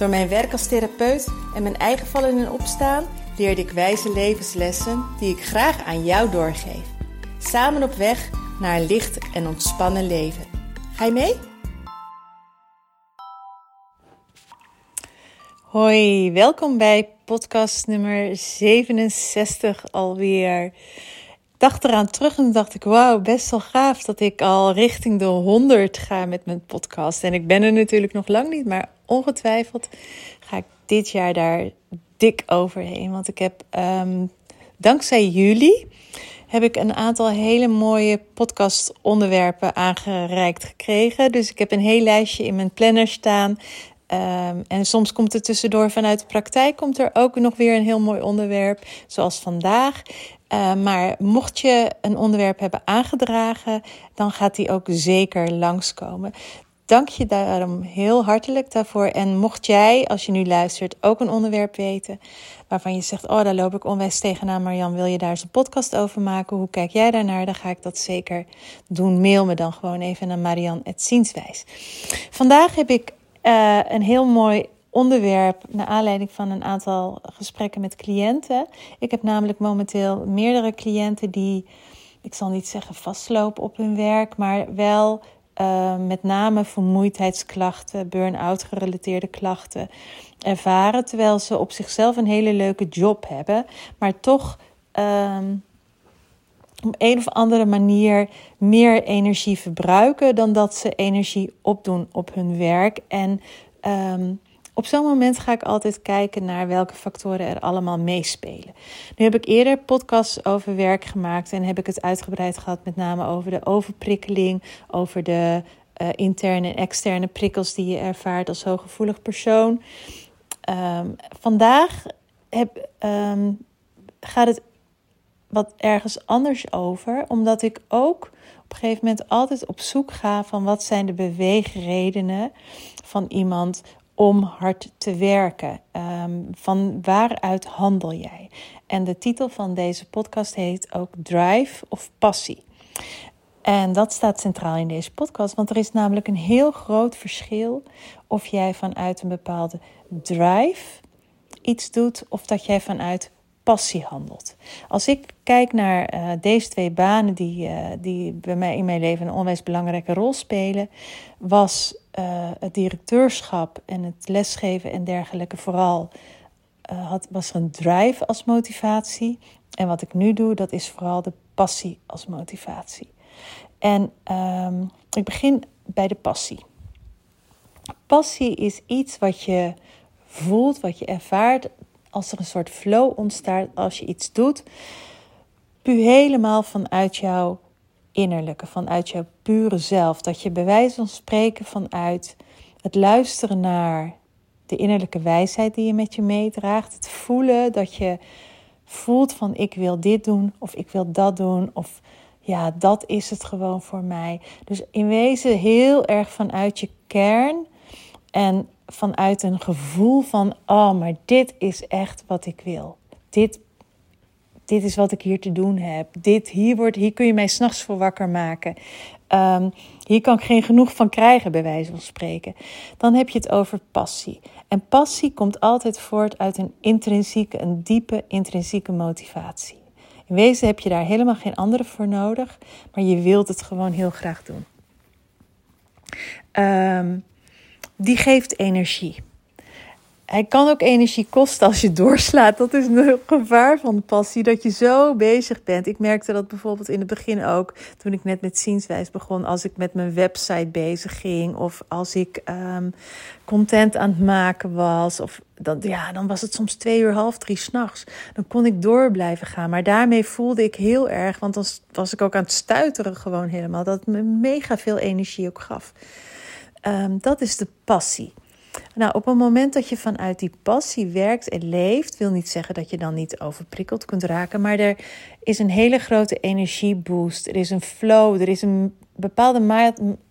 Door mijn werk als therapeut en mijn eigen vallen en opstaan leerde ik wijze levenslessen die ik graag aan jou doorgeef. Samen op weg naar een licht en ontspannen leven. Ga je mee? Hoi, welkom bij podcast nummer 67 alweer. Ik dacht eraan terug en dacht ik, wauw, best wel gaaf dat ik al richting de 100 ga met mijn podcast. En ik ben er natuurlijk nog lang niet, maar ongetwijfeld ga ik dit jaar daar dik overheen. Want ik heb um, dankzij jullie heb ik een aantal hele mooie podcast onderwerpen aangereikt gekregen. Dus ik heb een heel lijstje in mijn planner staan. Um, en soms komt er tussendoor vanuit de praktijk komt er ook nog weer een heel mooi onderwerp, zoals vandaag. Uh, maar mocht je een onderwerp hebben aangedragen, dan gaat die ook zeker langskomen dank je daarom heel hartelijk daarvoor. En mocht jij, als je nu luistert, ook een onderwerp weten waarvan je zegt: Oh, daar loop ik onwijs tegenaan, Marjan, wil je daar eens een podcast over maken? Hoe kijk jij daarnaar? Dan ga ik dat zeker doen. Mail me dan gewoon even naar Marian.zienswijs. Vandaag heb ik uh, een heel mooi onderwerp naar aanleiding van een aantal gesprekken met cliënten. Ik heb namelijk momenteel meerdere cliënten die, ik zal niet zeggen vastlopen op hun werk, maar wel uh, met name vermoeidheidsklachten, burn-out gerelateerde klachten ervaren. Terwijl ze op zichzelf een hele leuke job hebben, maar toch um, op een of andere manier meer energie verbruiken dan dat ze energie opdoen op hun werk. En um, op zo'n moment ga ik altijd kijken naar welke factoren er allemaal meespelen. Nu heb ik eerder podcasts over werk gemaakt en heb ik het uitgebreid gehad, met name over de overprikkeling, over de uh, interne en externe prikkels die je ervaart als hooggevoelig persoon. Um, vandaag heb, um, gaat het wat ergens anders over, omdat ik ook op een gegeven moment altijd op zoek ga van wat zijn de beweegredenen van iemand om hard te werken. Um, van waaruit handel jij? En de titel van deze podcast heet ook Drive of Passie. En dat staat centraal in deze podcast, want er is namelijk een heel groot verschil of jij vanuit een bepaalde drive iets doet of dat jij vanuit passie handelt. Als ik kijk naar uh, deze twee banen die, uh, die bij mij in mijn leven een onwijs belangrijke rol spelen, was uh, het directeurschap en het lesgeven en dergelijke vooral had, was er een drive als motivatie. En wat ik nu doe, dat is vooral de passie als motivatie. En um, ik begin bij de passie. Passie is iets wat je voelt, wat je ervaart als er een soort flow ontstaat als je iets doet, puur helemaal vanuit jouw innerlijke, vanuit jouw pure zelf. Dat je bij wijze van spreken vanuit het luisteren naar de innerlijke wijsheid die je met je meedraagt, het voelen dat je voelt van ik wil dit doen of ik wil dat doen of ja, dat is het gewoon voor mij. Dus in wezen heel erg vanuit je kern en vanuit een gevoel van, oh, maar dit is echt wat ik wil. Dit, dit is wat ik hier te doen heb. Dit, hier, wordt, hier kun je mij s'nachts voor wakker maken. Um, hier kan ik geen genoeg van krijgen, bij wijze van spreken. Dan heb je het over passie. En passie komt altijd voort uit een intrinsieke, een diepe intrinsieke motivatie. In wezen heb je daar helemaal geen andere voor nodig, maar je wilt het gewoon heel graag doen. Um, die geeft energie. Hij kan ook energie kosten als je doorslaat. Dat is een gevaar van passie, dat je zo bezig bent. Ik merkte dat bijvoorbeeld in het begin ook, toen ik net met zienswijs begon, als ik met mijn website bezig ging of als ik um, content aan het maken was, of dan, ja, dan was het soms twee uur, half drie s'nachts. Dan kon ik door blijven gaan. Maar daarmee voelde ik heel erg, want dan was ik ook aan het stuiteren gewoon helemaal, dat me mega veel energie ook gaf. Um, dat is de passie. Nou, op het moment dat je vanuit die passie werkt en leeft, wil niet zeggen dat je dan niet overprikkeld kunt raken, maar er is een hele grote energieboost. Er is een flow, er is een bepaalde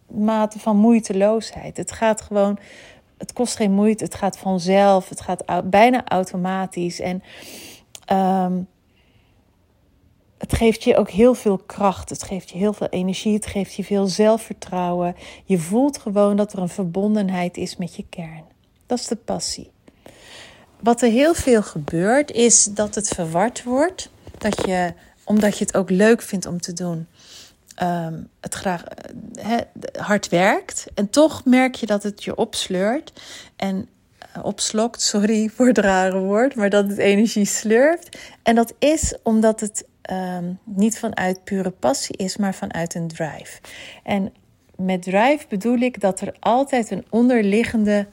mate van moeiteloosheid. Het gaat gewoon, het kost geen moeite, het gaat vanzelf, het gaat bijna automatisch. En um, het geeft je ook heel veel kracht. Het geeft je heel veel energie. Het geeft je veel zelfvertrouwen. Je voelt gewoon dat er een verbondenheid is met je kern. Dat is de passie. Wat er heel veel gebeurt, is dat het verward wordt. Dat je, omdat je het ook leuk vindt om te doen, um, het graag he, hard werkt. En toch merk je dat het je opsleurt. En uh, opslokt, sorry voor het rare woord, maar dat het energie slurft. En dat is omdat het um, niet vanuit pure passie is, maar vanuit een drive. En met drive bedoel ik dat er altijd een onderliggende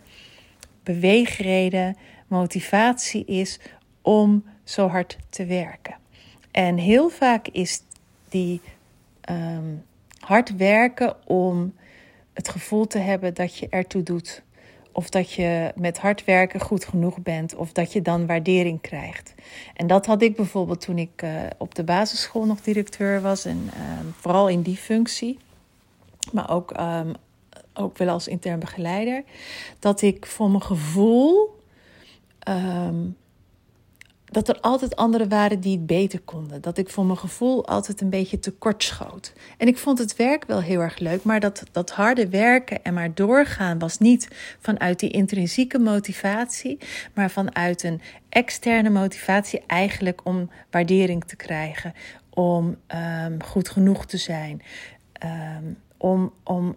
beweegreden, motivatie is om zo hard te werken. En heel vaak is die um, hard werken om het gevoel te hebben dat je ertoe doet. Of dat je met hard werken goed genoeg bent. Of dat je dan waardering krijgt. En dat had ik bijvoorbeeld toen ik uh, op de basisschool nog directeur was. En uh, vooral in die functie. Maar ook, um, ook wel als intern begeleider. Dat ik voor mijn gevoel. Um, dat er altijd anderen waren die het beter konden. Dat ik voor mijn gevoel altijd een beetje tekort schoot. En ik vond het werk wel heel erg leuk, maar dat, dat harde werken en maar doorgaan was niet vanuit die intrinsieke motivatie, maar vanuit een externe motivatie eigenlijk om waardering te krijgen, om um, goed genoeg te zijn, um, om, om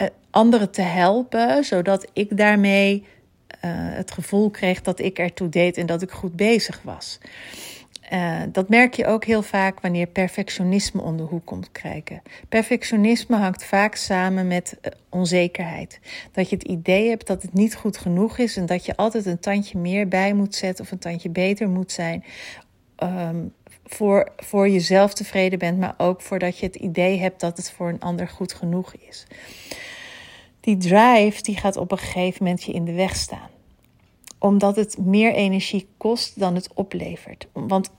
uh, anderen te helpen, zodat ik daarmee het gevoel kreeg dat ik ertoe deed en dat ik goed bezig was. Uh, dat merk je ook heel vaak wanneer perfectionisme om de hoek komt kijken. Perfectionisme hangt vaak samen met uh, onzekerheid. Dat je het idee hebt dat het niet goed genoeg is en dat je altijd een tandje meer bij moet zetten of een tandje beter moet zijn. Um, voor, voor jezelf tevreden bent, maar ook voordat je het idee hebt dat het voor een ander goed genoeg is die drive die gaat op een gegeven moment je in de weg staan. Omdat het meer energie kost dan het oplevert. Want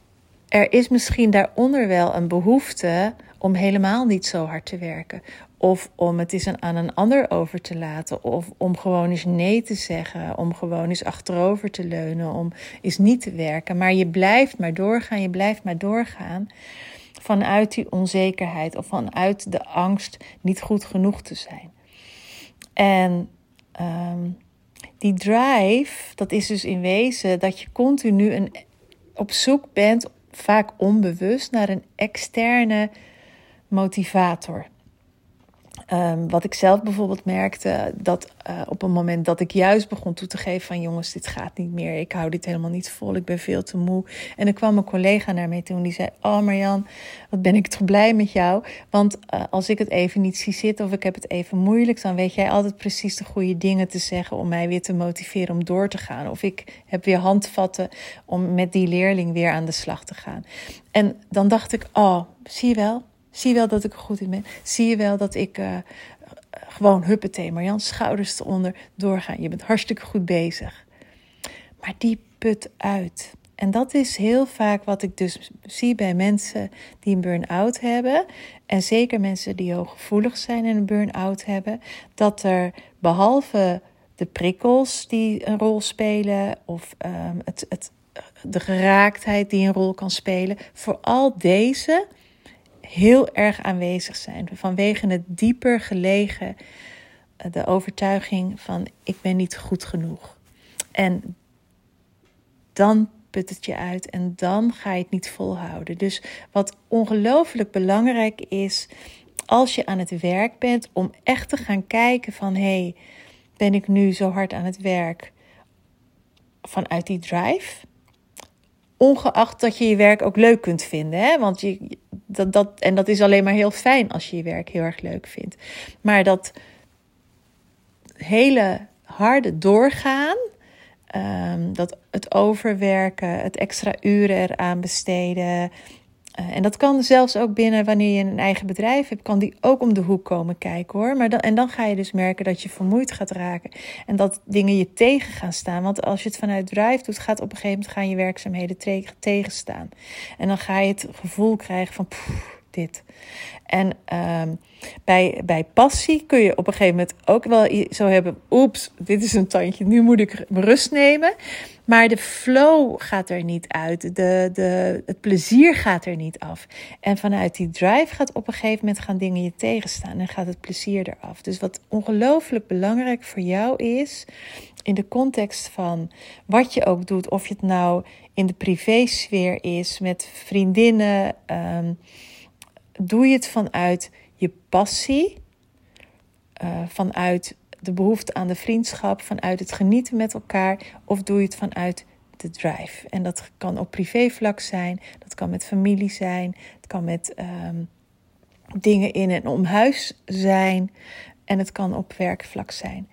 er is misschien daaronder wel een behoefte om helemaal niet zo hard te werken. Of om het eens aan een ander over te laten. Of om gewoon eens nee te zeggen. Om gewoon eens achterover te leunen. Om eens niet te werken. Maar je blijft maar doorgaan. Je blijft maar doorgaan. Vanuit die onzekerheid of vanuit de angst niet goed genoeg te zijn. En um, die drive, dat is dus in wezen dat je continu een, op zoek bent, vaak onbewust, naar een externe motivator. Um, wat ik zelf bijvoorbeeld merkte, dat uh, op een moment dat ik juist begon toe te geven van jongens, dit gaat niet meer, ik hou dit helemaal niet vol, ik ben veel te moe. En er kwam een collega naar mij toe en die zei, oh Marjan, wat ben ik toch blij met jou. Want uh, als ik het even niet zie zitten of ik heb het even moeilijk, dan weet jij altijd precies de goede dingen te zeggen om mij weer te motiveren om door te gaan. Of ik heb weer handvatten om met die leerling weer aan de slag te gaan. En dan dacht ik, oh, zie je wel, Zie je wel dat ik er goed in ben? Zie je wel dat ik uh, gewoon huppetee, Marjan, schouders eronder, doorgaan. Je bent hartstikke goed bezig. Maar die put uit. En dat is heel vaak wat ik dus zie bij mensen die een burn-out hebben. En zeker mensen die hooggevoelig zijn en een burn-out hebben. Dat er behalve de prikkels die een rol spelen, of um, het, het, de geraaktheid die een rol kan spelen, vooral deze heel erg aanwezig zijn. Vanwege het dieper gelegen, eh, de overtuiging van ik ben niet goed genoeg. En dan put het je uit en dan ga je het niet volhouden. Dus wat ongelooflijk belangrijk is als je aan het werk bent, om echt te gaan kijken van hé, hey, ben ik nu zo hard aan het werk vanuit die drive? Ongeacht dat je je werk ook leuk kunt vinden. Hè? Want je, dat, dat, en dat is alleen maar heel fijn als je je werk heel erg leuk vindt. Maar dat hele harde doorgaan, um, dat het overwerken, het extra uren eraan besteden, en dat kan zelfs ook binnen wanneer je een eigen bedrijf hebt, kan die ook om de hoek komen kijken hoor. Maar dan, en dan ga je dus merken dat je vermoeid gaat raken en dat dingen je tegen gaan staan. Want als je het vanuit drive doet, gaat op een gegeven moment gaan je werkzaamheden tegen, tegenstaan. En dan ga je het gevoel krijgen van dit. En um, bij, bij passie kun je op een gegeven moment ook wel zo hebben: oeps, dit is een tandje, nu moet ik rust nemen. Maar de flow gaat er niet uit. De, de, het plezier gaat er niet af. En vanuit die drive gaat op een gegeven moment gaan dingen je tegenstaan en gaat het plezier eraf. Dus wat ongelooflijk belangrijk voor jou is, in de context van wat je ook doet, of je het nou in de privésfeer is, met vriendinnen, um, doe je het vanuit je passie, uh, vanuit de behoefte aan de vriendschap, vanuit het genieten met elkaar, of doe je het vanuit de drive? En dat kan op privévlak zijn, dat kan met familie zijn, het kan met um, dingen in en om huis zijn, en het kan op werkvlak zijn.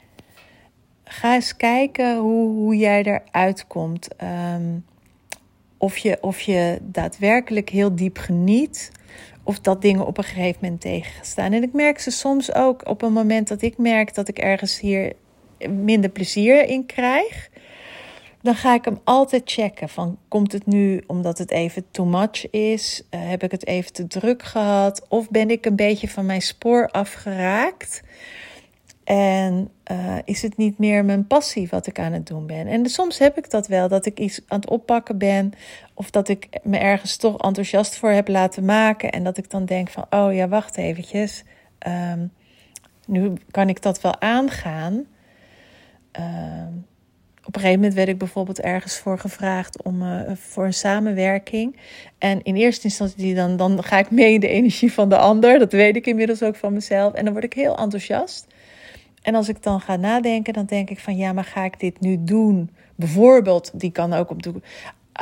Ga eens kijken hoe, hoe jij eruit komt. Um, of, je, of je daadwerkelijk heel diep geniet of dat dingen op een gegeven moment tegenstaan. En ik merk ze soms ook op een moment dat ik merk dat ik ergens hier minder plezier in krijg. Dan ga ik hem altijd checken. Van komt het nu omdat het even too much is? Uh, heb ik het even te druk gehad? Of ben ik een beetje van mijn spoor afgeraakt? En uh, is het niet meer mijn passie wat ik aan het doen ben? En soms heb ik dat wel, dat ik iets aan het oppakken ben. Of dat ik me ergens toch enthousiast voor heb laten maken. En dat ik dan denk van, oh ja, wacht eventjes. Um, nu kan ik dat wel aangaan. Um, op een gegeven moment werd ik bijvoorbeeld ergens voor gevraagd om uh, voor een samenwerking. En in eerste instantie dan, dan ga ik mee in de energie van de ander. Dat weet ik inmiddels ook van mezelf. En dan word ik heel enthousiast. En als ik dan ga nadenken, dan denk ik van ja, maar ga ik dit nu doen? Bijvoorbeeld, die kan ook op de,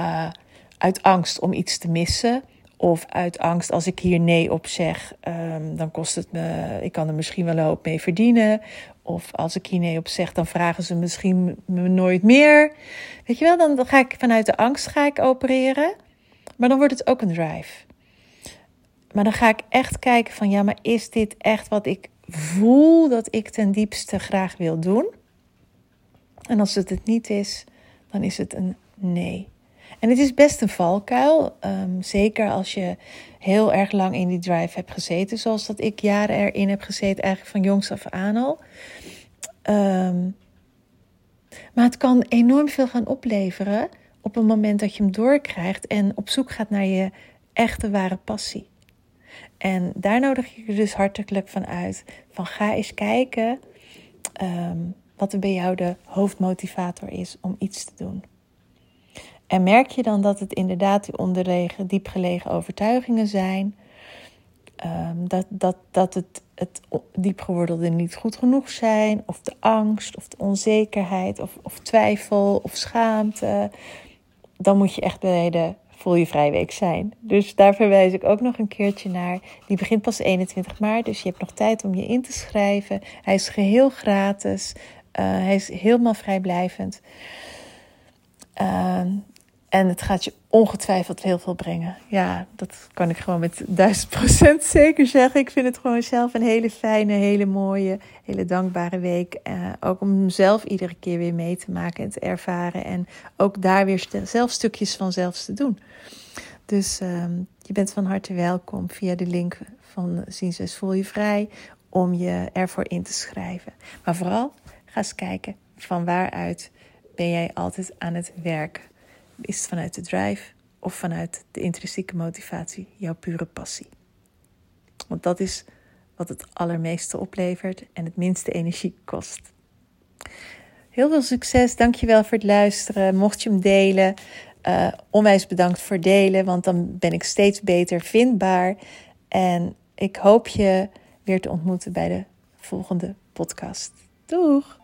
uh, uit angst om iets te missen. Of uit angst als ik hier nee op zeg, um, dan kost het me, ik kan er misschien wel een hoop mee verdienen. Of als ik hier nee op zeg, dan vragen ze misschien me nooit meer. Weet je wel, dan, dan ga ik vanuit de angst ga ik opereren. Maar dan wordt het ook een drive. Maar dan ga ik echt kijken van ja, maar is dit echt wat ik voel dat ik ten diepste graag wil doen. En als het het niet is, dan is het een nee. En het is best een valkuil. Um, zeker als je heel erg lang in die drive hebt gezeten. Zoals dat ik jaren erin heb gezeten, eigenlijk van jongs af aan al. Um, maar het kan enorm veel gaan opleveren op het moment dat je hem doorkrijgt en op zoek gaat naar je echte ware passie. En daar nodig ik je dus hartelijk van uit. Van ga eens kijken um, wat er bij jou de hoofdmotivator is om iets te doen. En merk je dan dat het inderdaad die onderlegen, diepgelegen overtuigingen zijn. Um, dat, dat, dat het, het diepgewordelde niet goed genoeg zijn, of de angst, of de onzekerheid, of, of twijfel, of schaamte. Dan moet je echt bij de voel je vrijweek zijn. Dus daar verwijs ik ook nog een keertje naar. Die begint pas 21 maart, dus je hebt nog tijd om je in te schrijven. Hij is geheel gratis. Uh, hij is helemaal vrijblijvend. Uh, en het gaat je ongetwijfeld heel veel brengen. Ja, dat kan ik gewoon met duizend procent zeker zeggen. Ik vind het gewoon zelf een hele fijne, hele mooie, hele dankbare week. Uh, ook om zelf iedere keer weer mee te maken en te ervaren. En ook daar weer zelf stukjes van zelfs te doen. Dus uh, je bent van harte welkom via de link van Ziensles Voel Je Vrij om je ervoor in te schrijven. Maar vooral ga eens kijken van waaruit ben jij altijd aan het werk is het vanuit de drive of vanuit de intrinsieke motivatie, jouw pure passie? Want dat is wat het allermeeste oplevert en het minste energie kost. Heel veel succes, dankjewel voor het luisteren. Mocht je hem delen, uh, onwijs bedankt voor delen, want dan ben ik steeds beter vindbaar. En ik hoop je weer te ontmoeten bij de volgende podcast. Doeg!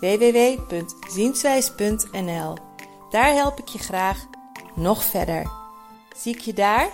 www.zienswijs.nl. Daar help ik je graag nog verder. Zie ik je daar?